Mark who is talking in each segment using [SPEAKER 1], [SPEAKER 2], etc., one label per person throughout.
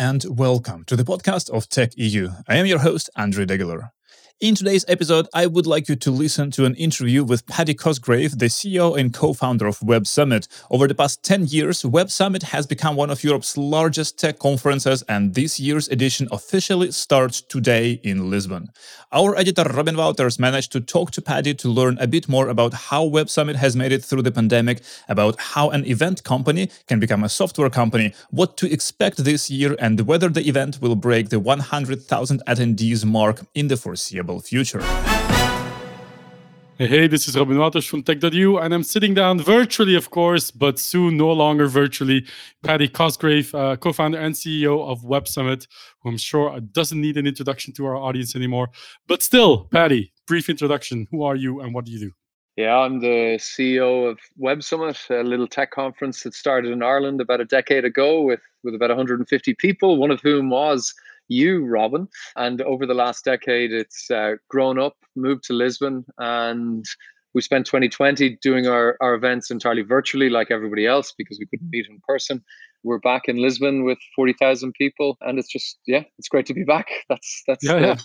[SPEAKER 1] and welcome to the podcast of Tech EU. I am your host, Andrew Degeler. In today's episode, I would like you to listen to an interview with Paddy Cosgrave, the CEO and co founder of Web Summit. Over the past 10 years, Web Summit has become one of Europe's largest tech conferences, and this year's edition officially starts today in Lisbon. Our editor Robin Wouters managed to talk to Paddy to learn a bit more about how Web Summit has made it through the pandemic, about how an event company can become a software company, what to expect this year, and whether the event will break the 100,000 attendees mark in the foreseeable future.
[SPEAKER 2] Hey, hey, this is Robin Wouters from Tech.eu, and I'm sitting down virtually, of course, but soon no longer virtually. Paddy Cosgrave, uh, co founder and CEO of Web Summit, who I'm sure doesn't need an introduction to our audience anymore. But still, Paddy, brief introduction. Who are you and what do you do?
[SPEAKER 3] Yeah, I'm the CEO of Web Summit, a little tech conference that started in Ireland about a decade ago with, with about 150 people, one of whom was you, Robin. And over the last decade, it's uh, grown up, moved to Lisbon, and we spent 2020 doing our, our events entirely virtually, like everybody else, because we couldn't meet in person. We're back in Lisbon with 40,000 people, and it's just, yeah, it's great to be back. That's that's yeah, the, yeah.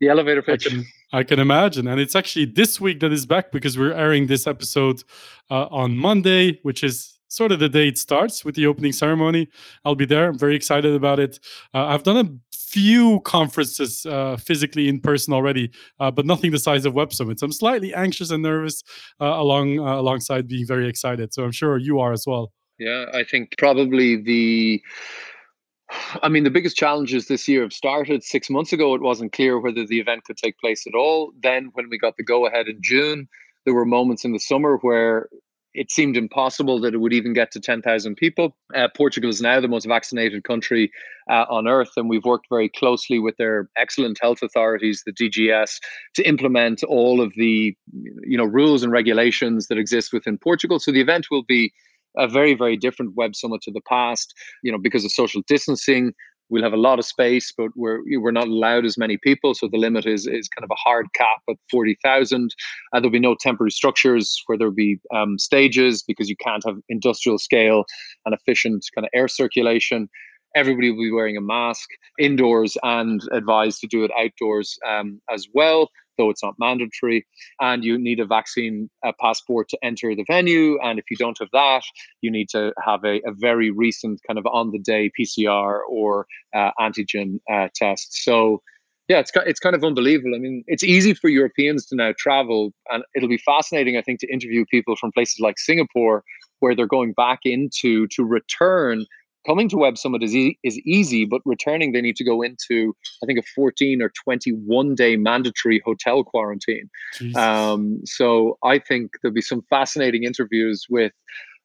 [SPEAKER 3] the elevator pitch.
[SPEAKER 2] I can, I can, imagine. And it's actually this week that is back because we're airing this episode uh, on Monday, which is sort of the day it starts with the opening ceremony. I'll be there. I'm very excited about it. Uh, I've done a few conferences uh, physically in person already, uh, but nothing the size of Web Summit. So I'm slightly anxious and nervous uh, along uh, alongside being very excited. So I'm sure you are as well.
[SPEAKER 3] Yeah, I think probably the. I mean, the biggest challenges this year have started. Six months ago, it wasn't clear whether the event could take place at all. Then, when we got the go ahead in June, there were moments in the summer where it seemed impossible that it would even get to 10,000 people. Uh, Portugal is now the most vaccinated country uh, on earth, and we've worked very closely with their excellent health authorities, the DGS, to implement all of the you know rules and regulations that exist within Portugal. So the event will be a very very different web summit to the past you know because of social distancing we'll have a lot of space, but we're we're not allowed as many people. So the limit is is kind of a hard cap at forty thousand. Uh, there'll be no temporary structures where there'll be um, stages because you can't have industrial scale and efficient kind of air circulation. Everybody will be wearing a mask indoors and advised to do it outdoors um, as well though it's not mandatory. And you need a vaccine passport to enter the venue. And if you don't have that, you need to have a, a very recent kind of on the day PCR or uh, antigen uh, test. So, yeah, it's it's kind of unbelievable. I mean, it's easy for Europeans to now travel, and it'll be fascinating, I think, to interview people from places like Singapore, where they're going back into to return coming to Web Summit is, e- is easy, but returning, they need to go into, I think, a 14 or 21 day mandatory hotel quarantine. Um, so I think there'll be some fascinating interviews with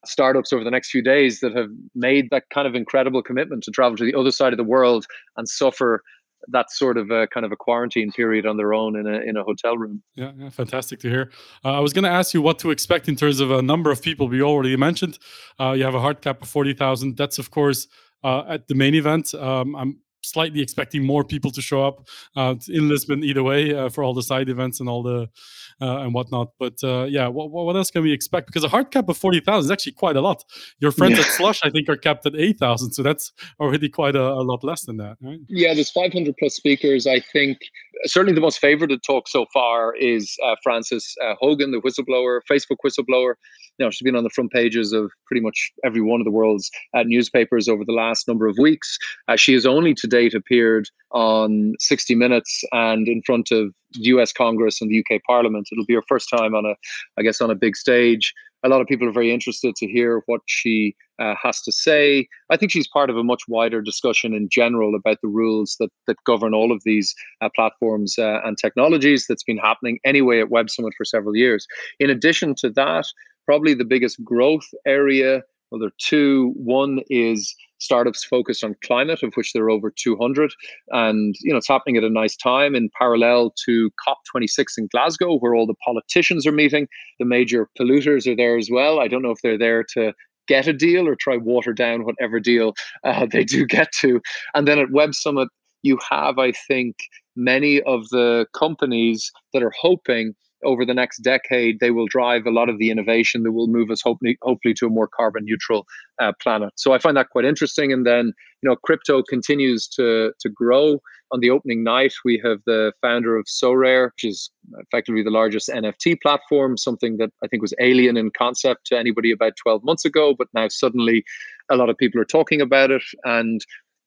[SPEAKER 3] startups over the next few days that have made that kind of incredible commitment to travel to the other side of the world and suffer that sort of a kind of a quarantine period on their own in a in a hotel room.
[SPEAKER 2] Yeah, yeah fantastic to hear. Uh, I was going to ask you what to expect in terms of a number of people. We already mentioned uh, you have a hard cap of forty thousand. That's of course uh, at the main event. Um, I'm slightly expecting more people to show up uh, in Lisbon either way uh, for all the side events and all the uh, and whatnot. But uh, yeah, what, what else can we expect? Because a hard cap of forty thousand is actually quite a lot. Your friends yeah. at Slush, I think, are capped at eight thousand, so that's already quite a, a, lot less than that. Right?
[SPEAKER 3] Yeah, there's five hundred plus speakers. I think certainly the most favoured talk so far is uh, Frances uh, Haugen, the whistleblower, Facebook whistleblower. You know, she's been on the front pages of pretty much every one of the world's uh, newspapers over the last number of weeks. Uh, she has only to date appeared on 60 Minutes and in front of U.S. Congress and the UK Parliament. It'll be her first time on a, I guess, on a big stage a lot of people are very interested to hear what she uh, has to say. I think she's part of a much wider discussion in general about the rules that that govern all of these uh, platforms uh, and technologies that's been happening anyway at Web Summit for several years. In addition to that, probably the biggest growth area well, there are two. One is startups focused on climate, of which there are over 200. And, you know, it's happening at a nice time in parallel to COP26 in Glasgow, where all the politicians are meeting. The major polluters are there as well. I don't know if they're there to get a deal or try water down whatever deal uh, they do get to. And then at Web Summit, you have, I think, many of the companies that are hoping over the next decade, they will drive a lot of the innovation that will move us hopefully, hopefully to a more carbon neutral uh, planet. So I find that quite interesting. And then you know, crypto continues to to grow. On the opening night, we have the founder of Sorare, which is effectively the largest NFT platform, something that I think was alien in concept to anybody about 12 months ago, but now suddenly a lot of people are talking about it. And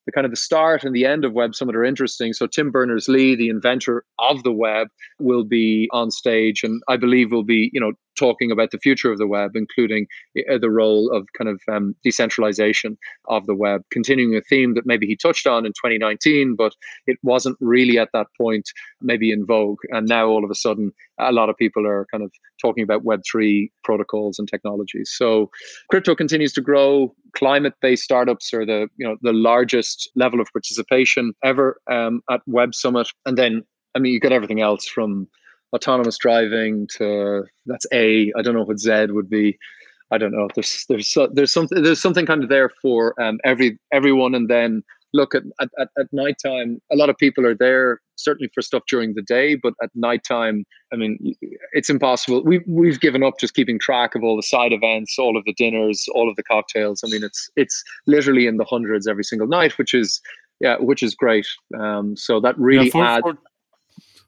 [SPEAKER 3] the kind of the start and the end of Web Summit are interesting. So Tim Berners Lee, the inventor of the web, will be on stage, and I believe will be, you know, talking about the future of the web, including uh, the role of kind of um, decentralization of the web, continuing a theme that maybe he touched on in 2019, but it wasn't really at that point maybe in vogue. And now all of a sudden, a lot of people are kind of talking about Web3 protocols and technologies. So crypto continues to grow. Climate-based startups are the you know the largest level of participation ever um, at Web Summit, and then I mean you got everything else from autonomous driving to that's A. I don't know what Z would be. I don't know. There's there's there's something there's something kind of there for um, every everyone, and then look at, at at at nighttime. A lot of people are there certainly for stuff during the day, but at nighttime, I mean, it's impossible. We we've given up just keeping track of all the side events, all of the dinners, all of the cocktails. I mean, it's it's literally in the hundreds every single night, which is yeah, which is great. Um, so that really yeah, for, adds. For-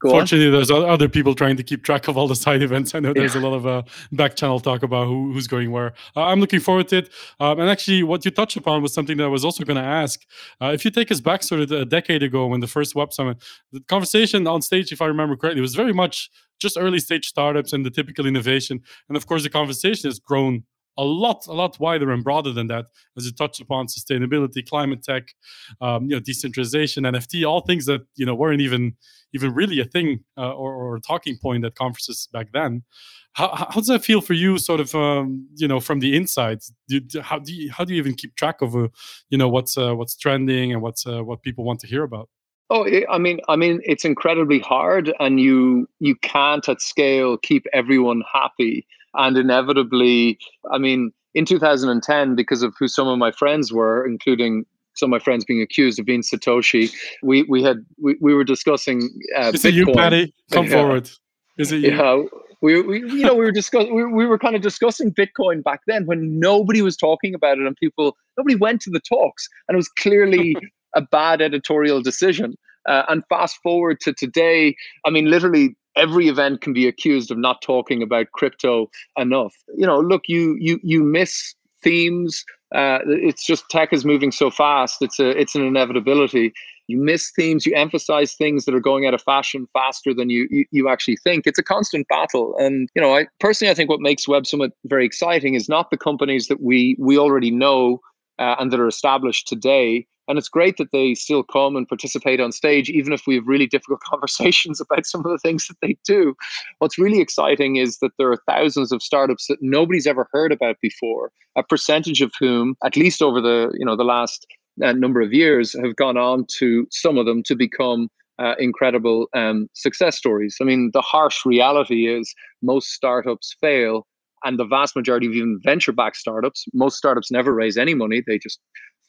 [SPEAKER 2] Go Fortunately, on. there's other people trying to keep track of all the side events. I know there's yeah. a lot of uh, back channel talk about who, who's going where. Uh, I'm looking forward to it. Um, and actually, what you touched upon was something that I was also going to ask. Uh, if you take us back sort of a decade ago when the first Web Summit, the conversation on stage, if I remember correctly, was very much just early stage startups and the typical innovation. And of course, the conversation has grown a lot, a lot wider and broader than that, as you touched upon sustainability, climate tech, um, you know, decentralization, NFT, all things that you know weren't even even really a thing uh, or, or, a talking point at conferences back then. How, how does that feel for you, sort of, um, you know, from the inside? Do, how do you how do you even keep track of, uh, you know, what's uh, what's trending and what's uh, what people want to hear about?
[SPEAKER 3] Oh, I mean, I mean, it's incredibly hard, and you you can't at scale keep everyone happy and inevitably, I mean, in 2010, because of who some of my friends were, including some of my friends being accused of being Satoshi, we we had we, we were discussing.
[SPEAKER 2] Uh, Is Bitcoin. it you, Paddy? Come yeah. forward. Is it you?
[SPEAKER 3] Yeah, we, we you know we were discussing we, we were kind of discussing Bitcoin back then when nobody was talking about it and people nobody went to the talks and it was clearly a bad editorial decision. Uh, and fast forward to today, I mean, literally every event can be accused of not talking about crypto enough. You know, look, you you you miss themes. Uh, it's just tech is moving so fast. It's a it's an inevitability. You miss themes. You emphasize things that are going out of fashion faster than you, you you actually think. It's a constant battle. And you know, I personally I think what makes Web Summit very exciting is not the companies that we we already know uh, and that are established today and it's great that they still come and participate on stage, even if we have really difficult conversations about some of the things that they do. What's really exciting is that there are thousands of startups that nobody's ever heard about before, a percentage of whom, at least over the you know the last uh, number of years, have gone on to some of them to become uh, incredible um, success stories. I mean, the harsh reality is most startups fail and the vast majority of even venture backed startups most startups never raise any money they just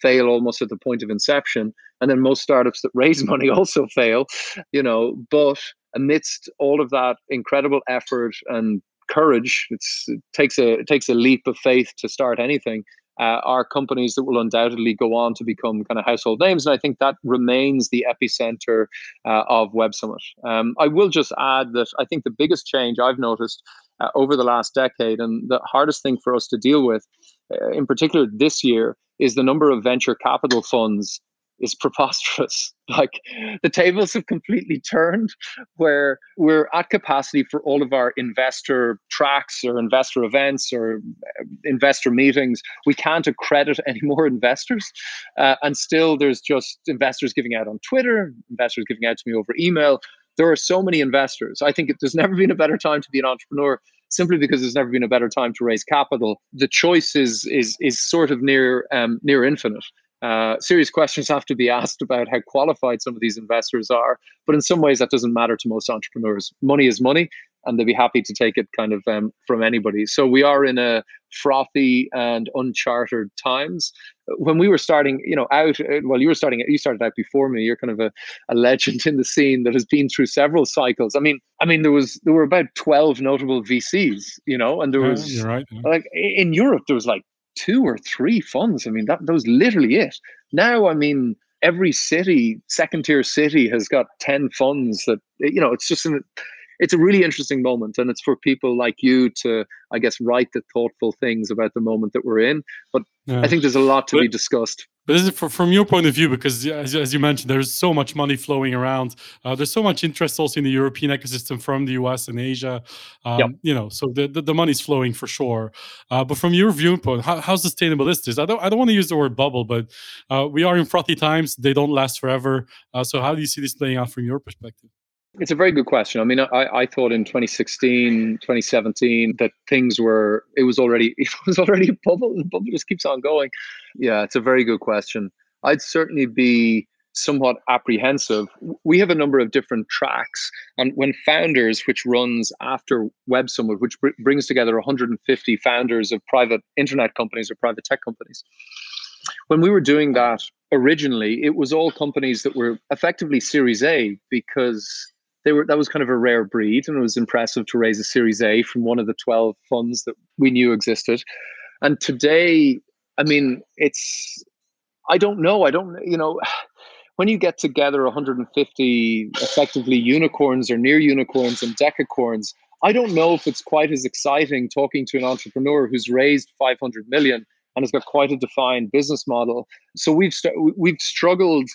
[SPEAKER 3] fail almost at the point of inception and then most startups that raise money also fail you know but amidst all of that incredible effort and courage it's it takes a it takes a leap of faith to start anything uh, are companies that will undoubtedly go on to become kind of household names. And I think that remains the epicenter uh, of Web Summit. Um, I will just add that I think the biggest change I've noticed uh, over the last decade, and the hardest thing for us to deal with, uh, in particular this year, is the number of venture capital funds is preposterous. Like the tables have completely turned where we're at capacity for all of our investor tracks or investor events or uh, investor meetings. We can't accredit any more investors. Uh, and still, there's just investors giving out on Twitter, investors giving out to me over email. There are so many investors. I think it, there's never been a better time to be an entrepreneur simply because there's never been a better time to raise capital. The choice is is is sort of near um, near infinite. Uh, serious questions have to be asked about how qualified some of these investors are, but in some ways that doesn't matter to most entrepreneurs. Money is money, and they'd be happy to take it kind of um, from anybody. So we are in a frothy and uncharted times. When we were starting, you know, out, uh, well, you were starting, you started out before me. You're kind of a, a legend in the scene that has been through several cycles. I mean, I mean, there was there were about twelve notable VCs, you know, and there was
[SPEAKER 2] yeah, right,
[SPEAKER 3] yeah. like in Europe there was like two or three funds. I mean, that, that was literally it. Now, I mean, every city, second tier city, has got 10 funds that, you know, it's just an, it's a really interesting moment and it's for people like you to i guess write the thoughtful things about the moment that we're in but yeah. i think there's a lot to but, be discussed.
[SPEAKER 2] but this is for, from your point of view because as, as you mentioned there's so much money flowing around. Uh, there's so much interest also in the european ecosystem from the us and asia. Um, yep. you know so the, the, the, money's flowing for sure. Uh, but from your viewpoint how, how sustainable is this? I don't i don't want to use the word bubble but uh, we are in frothy times. They don't last forever. Uh, so how do you see this playing out from your perspective
[SPEAKER 3] it's a very good question. I mean, I, I thought in 2016, 2017 that things were it was already it was already a bubble. And the bubble just keeps on going. Yeah, it's a very good question. I'd certainly be somewhat apprehensive. We have a number of different tracks, and when Founders, which runs after Web Summit, which br- brings together 150 founders of private internet companies or private tech companies, when we were doing that originally, it was all companies that were effectively Series A because they were that was kind of a rare breed, and it was impressive to raise a Series A from one of the twelve funds that we knew existed. And today, I mean, it's I don't know. I don't you know. When you get together 150 effectively unicorns or near unicorns and decacorns, I don't know if it's quite as exciting talking to an entrepreneur who's raised 500 million and it's got quite a defined business model. So we've st- we've struggled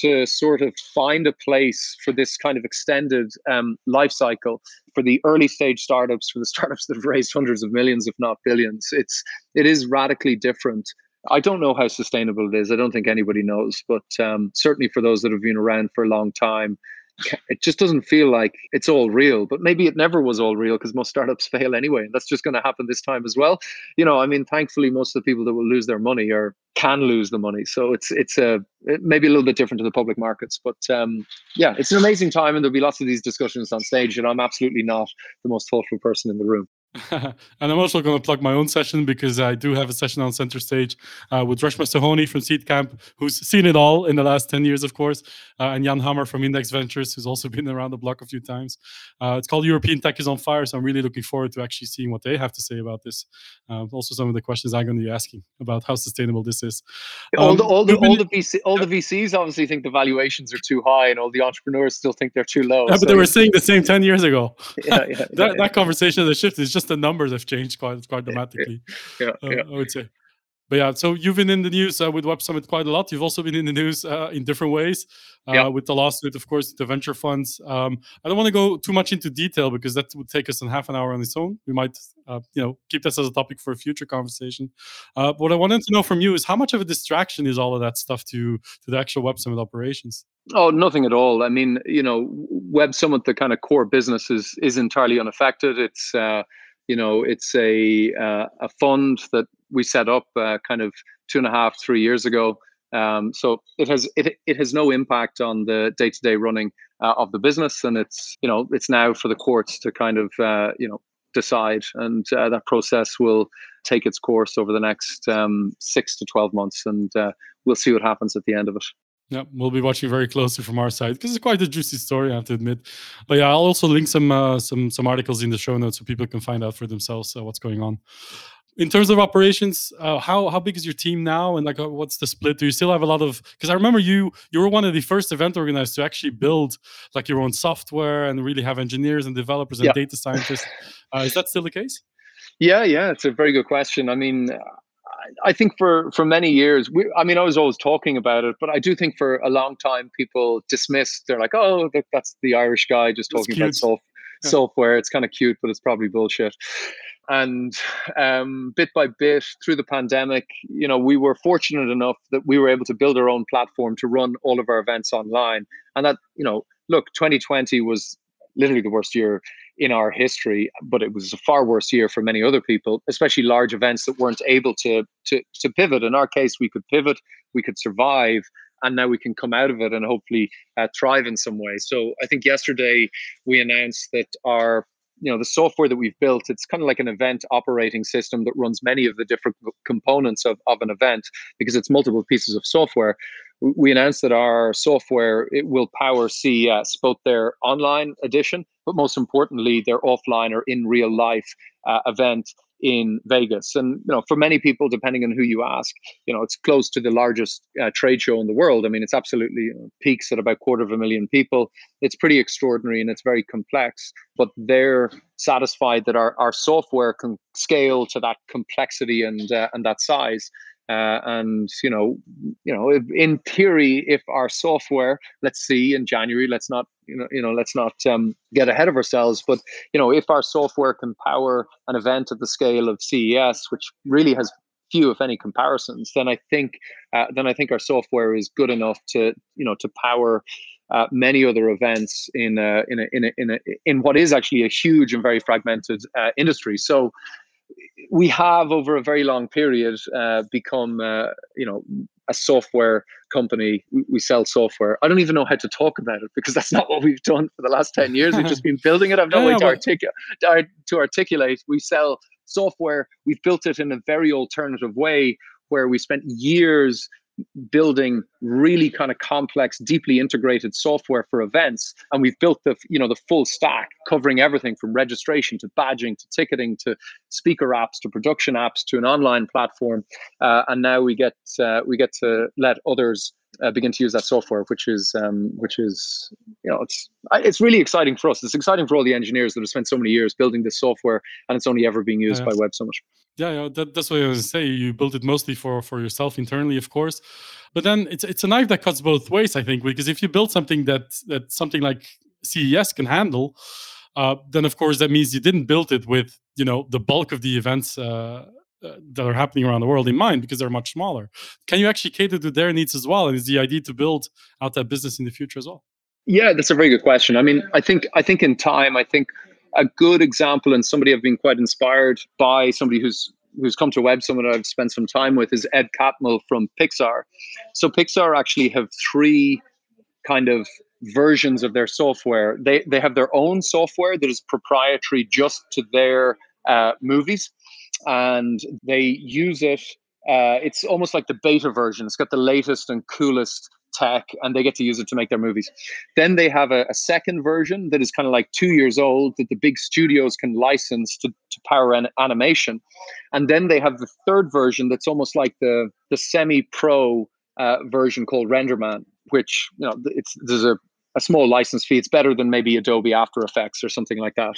[SPEAKER 3] to sort of find a place for this kind of extended um, life cycle for the early stage startups, for the startups that have raised hundreds of millions, if not billions. It's it is radically different. I don't know how sustainable it is. I don't think anybody knows, but um, certainly for those that have been around for a long time, it just doesn't feel like it's all real but maybe it never was all real because most startups fail anyway and that's just going to happen this time as well. You know i mean thankfully most of the people that will lose their money or can lose the money so it's it's a it maybe a little bit different to the public markets but um, yeah it's an amazing time and there'll be lots of these discussions on stage and i'm absolutely not the most thoughtful person in the room
[SPEAKER 2] and I'm also going to plug my own session because I do have a session on center stage uh, with Reshma Sohoni from Seedcamp, who's seen it all in the last 10 years, of course, uh, and Jan Hammer from Index Ventures, who's also been around the block a few times. Uh, it's called European Tech is on Fire, so I'm really looking forward to actually seeing what they have to say about this. Uh, also, some of the questions I'm going to be asking about how sustainable this is.
[SPEAKER 3] Um, all the all the all the, VC, all the VCs obviously think the valuations are too high, and all the entrepreneurs still think they're too low.
[SPEAKER 2] Yeah, so. but they were saying the same 10 years ago. yeah, yeah, that, yeah, that conversation has shifted. It's just the numbers have changed quite quite dramatically.
[SPEAKER 3] Yeah, uh, yeah.
[SPEAKER 2] I would say. But yeah, so you've been in the news uh, with Web Summit quite a lot. You've also been in the news uh, in different ways uh, yeah. with the lawsuit, of course, the venture funds. Um, I don't want to go too much into detail because that would take us in half an hour on its own. We might, uh, you know, keep this as a topic for a future conversation. Uh, what I wanted to know from you is how much of a distraction is all of that stuff to to the actual Web Summit operations?
[SPEAKER 3] Oh, nothing at all. I mean, you know, Web Summit, the kind of core business is is entirely unaffected. It's uh, you know, it's a uh, a fund that we set up uh, kind of two and a half, three years ago. Um, so it has it, it has no impact on the day to day running uh, of the business, and it's you know it's now for the courts to kind of uh, you know decide, and uh, that process will take its course over the next um, six to twelve months, and uh, we'll see what happens at the end of it.
[SPEAKER 2] Yeah, we'll be watching very closely from our side because it's quite a juicy story, I have to admit. But yeah, I'll also link some uh, some some articles in the show notes so people can find out for themselves uh, what's going on. In terms of operations, uh, how how big is your team now, and like uh, what's the split? Do you still have a lot of? Because I remember you you were one of the first event organizers to actually build like your own software and really have engineers and developers and yeah. data scientists. Uh, is that still the case?
[SPEAKER 3] Yeah, yeah, it's a very good question. I mean, I think for for many years, we, I mean, I was always talking about it, but I do think for a long time people dismissed. They're like, "Oh, that, that's the Irish guy just talking about soft, yeah. software. It's kind of cute, but it's probably bullshit." And um, bit by bit through the pandemic, you know, we were fortunate enough that we were able to build our own platform to run all of our events online, and that, you know, look, 2020 was literally the worst year in our history, but it was a far worse year for many other people, especially large events that weren't able to to to pivot. In our case, we could pivot, we could survive, and now we can come out of it and hopefully uh, thrive in some way. So I think yesterday we announced that our you know the software that we've built it's kind of like an event operating system that runs many of the different components of, of an event because it's multiple pieces of software we announced that our software it will power CES both their online edition but most importantly their offline or in real life uh, event in Vegas. And you know, for many people, depending on who you ask, you know, it's close to the largest uh, trade show in the world. I mean, it's absolutely you know, peaks at about quarter of a million people. It's pretty extraordinary and it's very complex. But they're satisfied that our, our software can scale to that complexity and uh, and that size. Uh, and you know, you know, if, in theory, if our software, let's see in January, let's not, you know, you know, let's not um, get ahead of ourselves. But you know, if our software can power an event at the scale of CES, which really has few, if any, comparisons, then I think, uh, then I think our software is good enough to, you know, to power uh, many other events in a, in a, in a, in a, in what is actually a huge and very fragmented uh, industry. So we have over a very long period uh, become uh, you know a software company. We, sell software. I don't even know how to talk about it because that's not what we've done for the last 10 years. We've just been building it. I've no yeah, way to, articulate, to articulate. We sell software. We've built it in a very alternative way where we spent years building really kind of complex deeply integrated software for events. And we've built the you know the full stack covering everything from registration to badging to ticketing to speaker apps to production apps to an online platform. Uh, and now we get uh, we get to let others uh, begin to use that software, which is um, which is you know it's it's really exciting for us. It's exciting for all the engineers that have spent so many years building this software, and it's only ever being used by Web Summit.
[SPEAKER 2] Yeah, yeah that, that's what I was to say. You built it mostly for for yourself internally, of course, but then it's it's a knife that cuts both ways. I think because if you build something that that something like CES can handle. Uh, then of course that means you didn't build it with you know the bulk of the events uh, that are happening around the world in mind because they're much smaller. Can you actually cater to their needs as well? And is the idea to build out that business in the future as well?
[SPEAKER 3] Yeah, that's a very good question. I mean, I think I think in time, I think a good example and somebody I've been quite inspired by, somebody who's who's come to Web Summit I've spent some time with is Ed Catmull from Pixar. So Pixar actually have three kind of versions of their software. They they have their own software that is proprietary just to their uh, movies and they use it. Uh, it's almost like the beta version. It's got the latest and coolest tech, and they get to use it to make their movies. Then they have a, a second version that is kind of like two years old that the big studios can license to, to power an animation. And then they have the third version that's almost like the the semi-pro uh, version called RenderMan, which you know it's there's a a small license fee. It's better than maybe Adobe After Effects or something like that.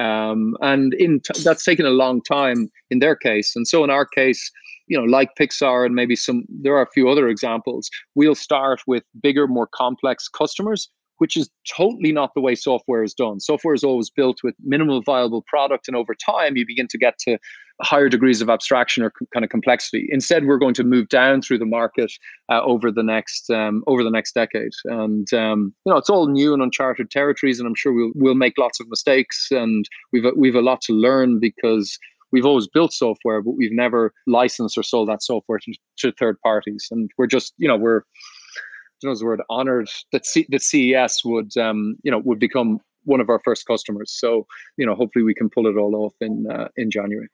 [SPEAKER 3] Um, and in t- that's taken a long time in their case. And so in our case, you know, like Pixar and maybe some, there are a few other examples. We'll start with bigger, more complex customers which is totally not the way software is done. Software is always built with minimal viable product, and over time, you begin to get to higher degrees of abstraction or kind of complexity. Instead, we're going to move down through the market uh, over the next um, over the next decade, and um, you know it's all new and uncharted territories, and I'm sure we'll we'll make lots of mistakes, and we've a, we've a lot to learn because we've always built software, but we've never licensed or sold that software to, to third parties, and we're just you know we're know the word honored that C- that CES would um, you know would become one of our first customers. So you know hopefully we can pull it all off in uh, in January.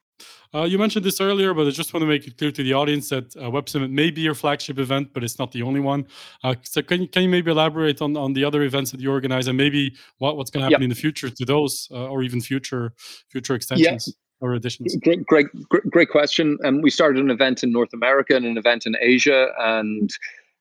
[SPEAKER 2] Uh, you mentioned this earlier, but I just want to make it clear to the audience that uh, Web Summit may be your flagship event, but it's not the only one. Uh, so can you, can you maybe elaborate on, on the other events that you organize and maybe what, what's going to happen in the future to those uh, or even future future extensions? Or additions?
[SPEAKER 3] Great, great, great question. Um, we started an event in North America and an event in Asia, and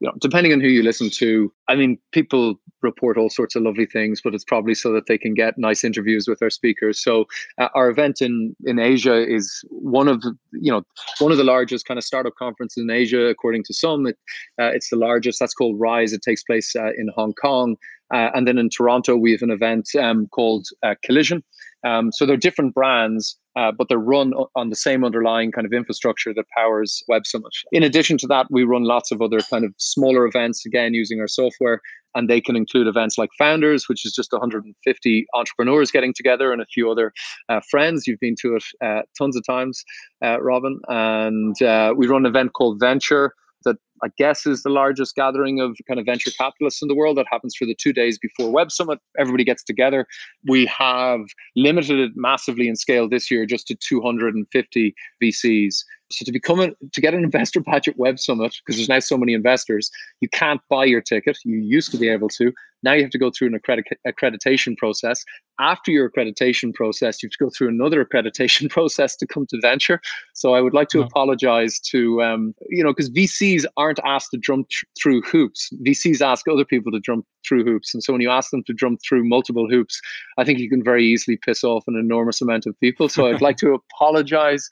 [SPEAKER 3] you know, depending on who you listen to, I mean, people report all sorts of lovely things, but it's probably so that they can get nice interviews with our speakers. So uh, our event in in Asia is one of the, you know one of the largest kind of startup conferences in Asia, according to some. It, uh, it's the largest. That's called Rise. It takes place uh, in Hong Kong, uh, and then in Toronto we have an event um, called uh, Collision. Um, so they're different brands, uh, but they're run on the same underlying kind of infrastructure that powers Web Summit. In addition to that, we run lots of other kind of smaller events, again, using our software. And they can include events like Founders, which is just 150 entrepreneurs getting together and a few other uh, friends. You've been to it uh, tons of times, uh, Robin. And we run an event called Venture that I guess is the largest gathering of kind of venture capitalists in the world. That happens for the two days before Web Summit. Everybody gets together. We have limited it massively in scale this year just to 250 VCs. So to become a, to get an investor badge at Web Summit, because there's now so many investors, you can't buy your ticket. You used to be able to. Now you have to go through an accredit- accreditation process. After your accreditation process, you have to go through another accreditation process to come to venture. So I would like to apologize to um, you know because VCs aren't asked to jump th- through hoops. VCs ask other people to jump through hoops, and so when you ask them to jump through multiple hoops, I think you can very easily piss off an enormous amount of people. So I'd like to apologize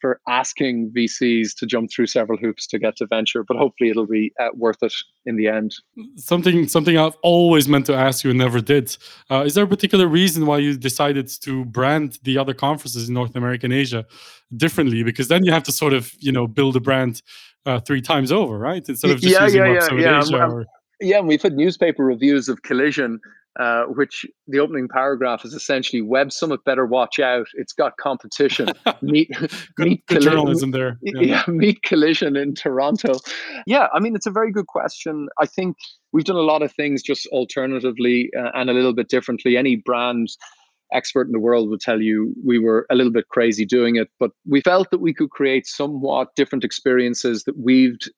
[SPEAKER 3] for asking VCs to jump through several hoops to get to venture, but hopefully it'll be uh, worth it in the end.
[SPEAKER 2] Something something I've always meant to ask you and never did. Uh, is there a particular reason why you decided to brand the other conferences in North America and Asia differently? Because then you have to sort of you know build a brand uh, three times over, right? Instead of just
[SPEAKER 3] yeah,
[SPEAKER 2] using
[SPEAKER 3] yeah, yeah, yeah.
[SPEAKER 2] Or,
[SPEAKER 3] Yeah, and we've had newspaper reviews of Collision, uh, which the opening paragraph is essentially Web Summit better watch out. It's got competition. meet
[SPEAKER 2] good,
[SPEAKER 3] meet
[SPEAKER 2] good
[SPEAKER 3] Colli-
[SPEAKER 2] journalism there.
[SPEAKER 3] yeah.
[SPEAKER 2] Yeah.
[SPEAKER 3] meet collision in toronto yeah i mean it's a very good question i think we've done a lot of things just alternatively uh, and a little bit differently any brand expert in the world would tell you we were a little bit crazy doing it but we felt that we could create somewhat different experiences that weaved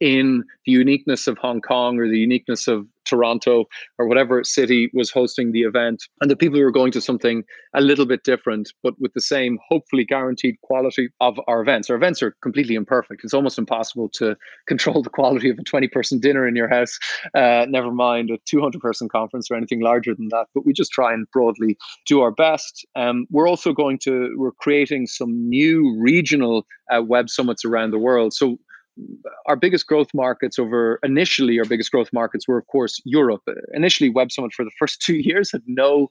[SPEAKER 3] in the uniqueness of Hong Kong or the uniqueness of Toronto or whatever city was hosting the event, and the people who were going to something a little bit different, but with the same, hopefully guaranteed quality of our events. Our events are completely imperfect. It's almost impossible to control the quality of a 20 person dinner in your house, uh, never mind a 200 person conference or anything larger than that. But we just try and broadly do our best. Um, we're also going to, we're creating some new regional uh, web summits around the world. So our biggest growth markets over initially our biggest growth markets were of course Europe. Initially Web Summit for the first 2 years had no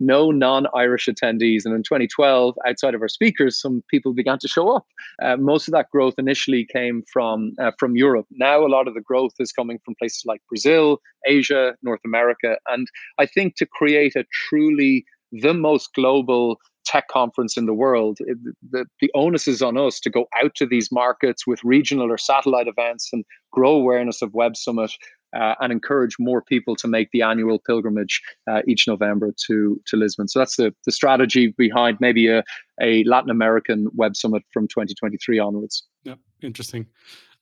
[SPEAKER 3] no non-Irish attendees and in 2012 outside of our speakers some people began to show up. Uh, most of that growth initially came from uh, from Europe. Now a lot of the growth is coming from places like Brazil, Asia, North America and I think to create a truly the most global tech conference in the world. It, the, the onus is on us to go out to these markets with regional or satellite events and grow awareness of Web Summit uh, and encourage more people to make the annual pilgrimage uh, each November to, to Lisbon. So that's the, the strategy behind maybe a, a Latin American Web Summit from 2023 onwards.
[SPEAKER 2] Yeah, interesting.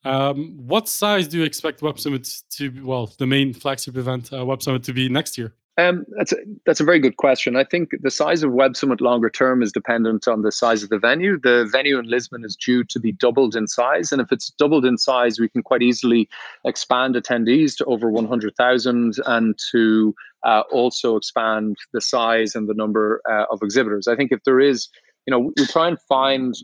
[SPEAKER 2] Um, what size do you expect Web Summit to be, well, the main flagship event, uh, Web Summit, to be next year?
[SPEAKER 3] Um, that's a, that's a very good question. I think the size of Web Summit longer term is dependent on the size of the venue. The venue in Lisbon is due to be doubled in size, and if it's doubled in size, we can quite easily expand attendees to over 100,000 and to uh, also expand the size and the number uh, of exhibitors. I think if there is, you know, we try and find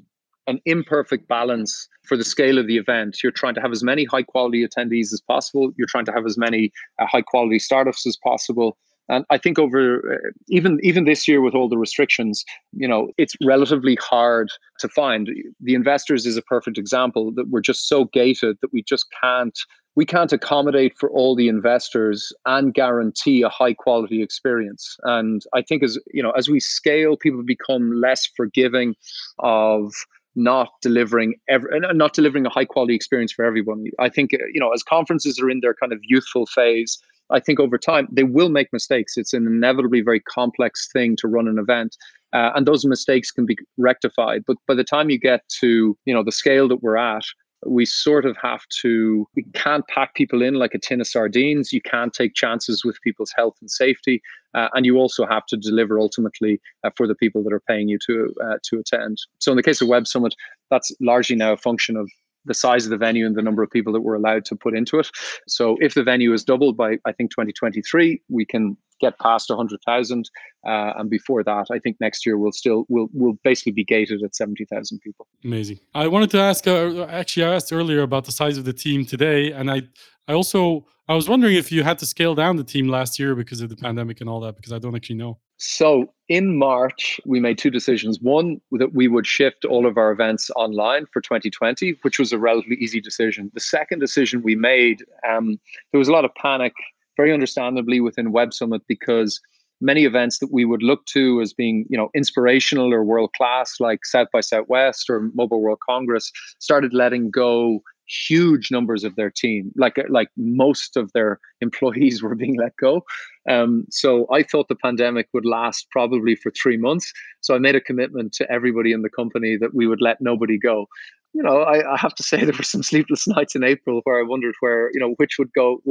[SPEAKER 3] an imperfect balance for the scale of the event. You're trying to have as many high quality attendees as possible. You're trying to have as many uh, high quality startups as possible. And I think over uh, even even this year with all the restrictions, you know, it's relatively hard to find. The investors is a perfect example that we're just so gated that we just can't we can't accommodate for all the investors and guarantee a high quality experience. And I think as you know, as we scale, people become less forgiving of not delivering every, not delivering a high quality experience for everyone. I think you know as conferences are in their kind of youthful phase, I think over time they will make mistakes. It's an inevitably very complex thing to run an event, uh, and those mistakes can be rectified. But by the time you get to you know the scale that we're at, we sort of have to we can't pack people in like a tin of sardines you can't take chances with people's health and safety uh, and you also have to deliver ultimately uh, for the people that are paying you to uh, to attend so in the case of web summit that's largely now a function of the size of the venue and the number of people that we're allowed to put into it so if the venue is doubled by i think 2023 we can get past 100,000 uh, and before that I think next year we'll still we'll we'll basically be gated at 70,000 people.
[SPEAKER 2] Amazing. I wanted to ask uh, actually I asked earlier about the size of the team today and I I also I was wondering if you had to scale down the team last year because of the pandemic and all that because I don't actually know.
[SPEAKER 3] So in March, we made two decisions. One, that we would shift all of our events online for 2020, which was a relatively easy decision. The second decision we made, um, there was a lot of panic very understandably within Web Summit because many events that we would look to as being, you know, inspirational or world class, like South by Southwest or Mobile World Congress, started letting go huge numbers of their team. Like like most of their employees were being let go. Um, so I thought the pandemic would last probably for three months. So I made a commitment to everybody in the company that we would let nobody go. You know, I, I have to say there were some sleepless nights in April where I wondered where you know which would go,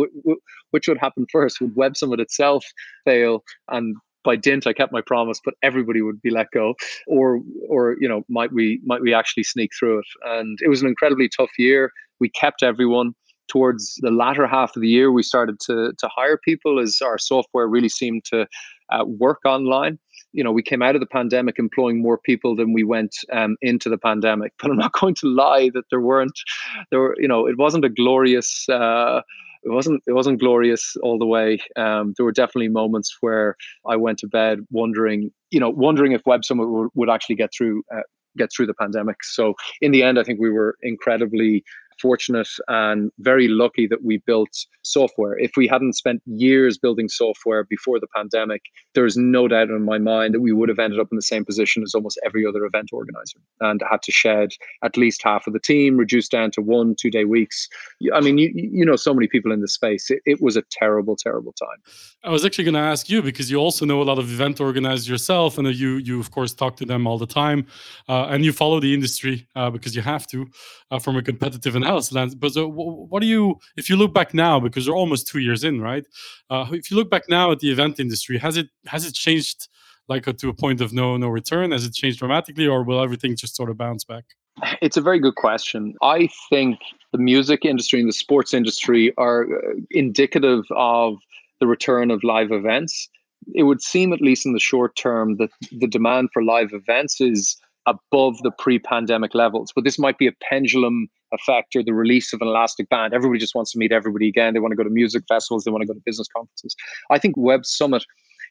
[SPEAKER 3] which would happen first. Would Web Summit itself fail and by dint I kept my promise, but everybody would be let go, or or you know might we might we actually sneak through it? And it was an incredibly tough year. We kept everyone. Towards the latter half of the year, we started to to hire people as our software really seemed to uh, work online. You know, we came out of the pandemic employing more people than we went um, into the pandemic. But I'm not going to lie that there weren't there were you know it wasn't a glorious. Uh, it wasn't it wasn't glorious all the way. Um, there were definitely moments where I went to bed wondering, you know, wondering if Web Summit would, would actually get through uh, get through the pandemic. So in the end, I think we were incredibly fortunate and very lucky that we built software. If we hadn't spent years building software before the pandemic, there's no doubt in my mind that we would have ended up in the same position as almost every other event organizer and had to shed at least half of the team, reduce down to one, two day weeks. I mean, you, you know, so many people in the space. It, it was a terrible, terrible time.
[SPEAKER 2] I was actually going to ask you because you also know a lot of event organizers yourself, and you, you of course, talk to them all the time, uh, and you follow the industry uh, because you have to uh, from a competitive and else. But so what do you, if you look back now, because we're almost two years in, right? Uh, if you look back now at the event industry, has it has it changed like uh, to a point of no no return? Has it changed dramatically, or will everything just sort of bounce back?
[SPEAKER 3] It's a very good question. I think the music industry and the sports industry are uh, indicative of the return of live events. It would seem, at least in the short term, that the demand for live events is above the pre-pandemic levels. But this might be a pendulum effect or the release of an elastic band. Everybody just wants to meet everybody again. They want to go to music festivals. They want to go to business conferences. I think Web Summit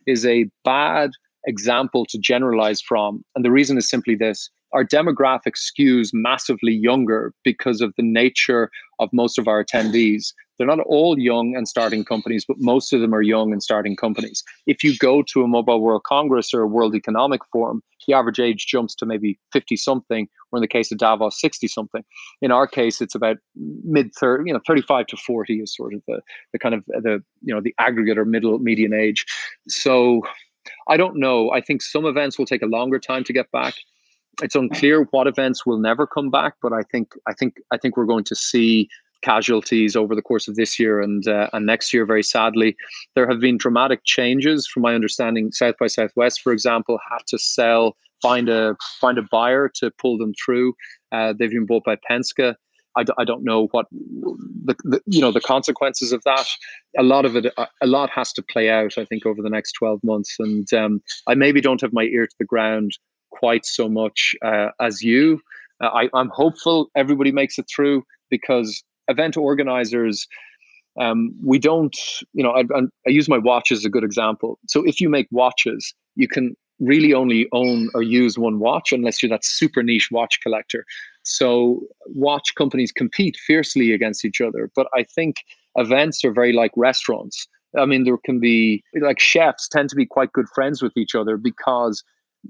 [SPEAKER 3] is a bad example to generalize from. And the reason is simply this our demographic skews massively younger because of the nature of most of our attendees. They're not all young and starting companies, but most of them are young and starting companies. If you go to a Mobile World Congress or a World Economic Forum, the average age jumps to maybe 50 something, or in the case of Davos, 60 something. In our case, it's about mid 30, you know, 35 to 40 is sort of the, the kind of the, you know, the aggregate or middle median age. So I don't know. I think some events will take a longer time to get back. It's unclear what events will never come back, but I think I think I think we're going to see casualties over the course of this year and uh, and next year. Very sadly, there have been dramatic changes. From my understanding, South by Southwest, for example, had to sell find a find a buyer to pull them through. Uh, they've been bought by Penske. I d- I don't know what the, the, you know the consequences of that. A lot of it, a lot has to play out. I think over the next twelve months, and um, I maybe don't have my ear to the ground quite so much uh, as you. Uh, I, I'm hopeful everybody makes it through because event organizers, um, we don't, you know, I, I use my watch as a good example. So if you make watches, you can really only own or use one watch unless you're that super niche watch collector. So watch companies compete fiercely against each other. But I think events are very like restaurants. I mean, there can be like chefs tend to be quite good friends with each other because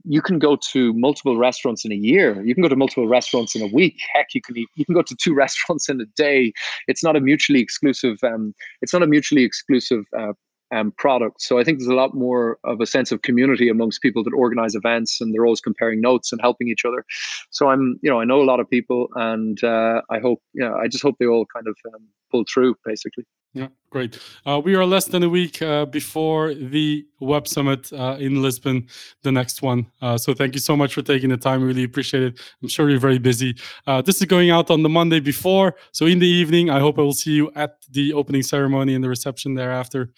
[SPEAKER 3] you can go to multiple restaurants in a year. You can go to multiple restaurants in a week. Heck, you can eat, you can go to two restaurants in a day. It's not a mutually exclusive. Um, it's not a mutually exclusive uh, um, product. So I think there's a lot more of a sense of community amongst people that organize events, and they're always comparing notes and helping each other. So I'm, you know, I know a lot of people, and uh, I hope, you know, I just hope they all kind of um, pull through, basically.
[SPEAKER 2] Yeah, great. Uh, we are less than a week uh, before the Web Summit uh, in Lisbon, the next one. Uh, so thank you so much for taking the time. Really appreciate it. I'm sure you're very busy. Uh, this is going out on the Monday before. So in the evening, I hope I will see you at the opening ceremony and the reception thereafter.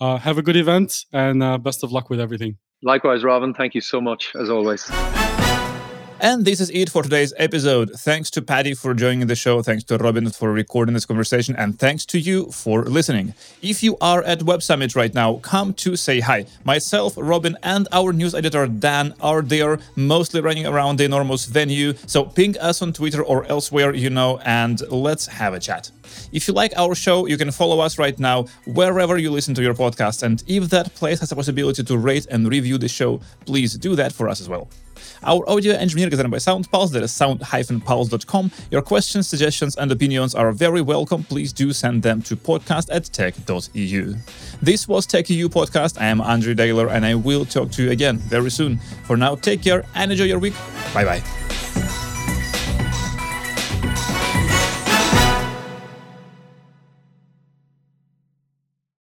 [SPEAKER 2] Uh, have a good event and best of luck with everything.
[SPEAKER 3] Likewise, Robin. Thank you so much, as always.
[SPEAKER 1] And this is it for today's episode. Thanks to Paddy for joining the show, thanks to Robin for recording this conversation, and thanks to you for listening. If you are at Web Summit right now, come to say hi. Myself, Robin, and our news editor Dan are there, mostly running around the enormous venue. So ping us on Twitter or elsewhere you know, and let's have a chat. If you like our show, you can follow us right now wherever you listen to your podcast. And if that place has a possibility to rate and review the show, please do that for us as well. Our audio engineer is done by SoundPulse, that is sound-pulse.com. Your questions, suggestions, and opinions are very welcome. Please do send them to podcast at tech.eu. This was Tech EU Podcast. I am Andrew Daler, and I will talk to you again very soon. For now, take care and enjoy your week. Bye bye.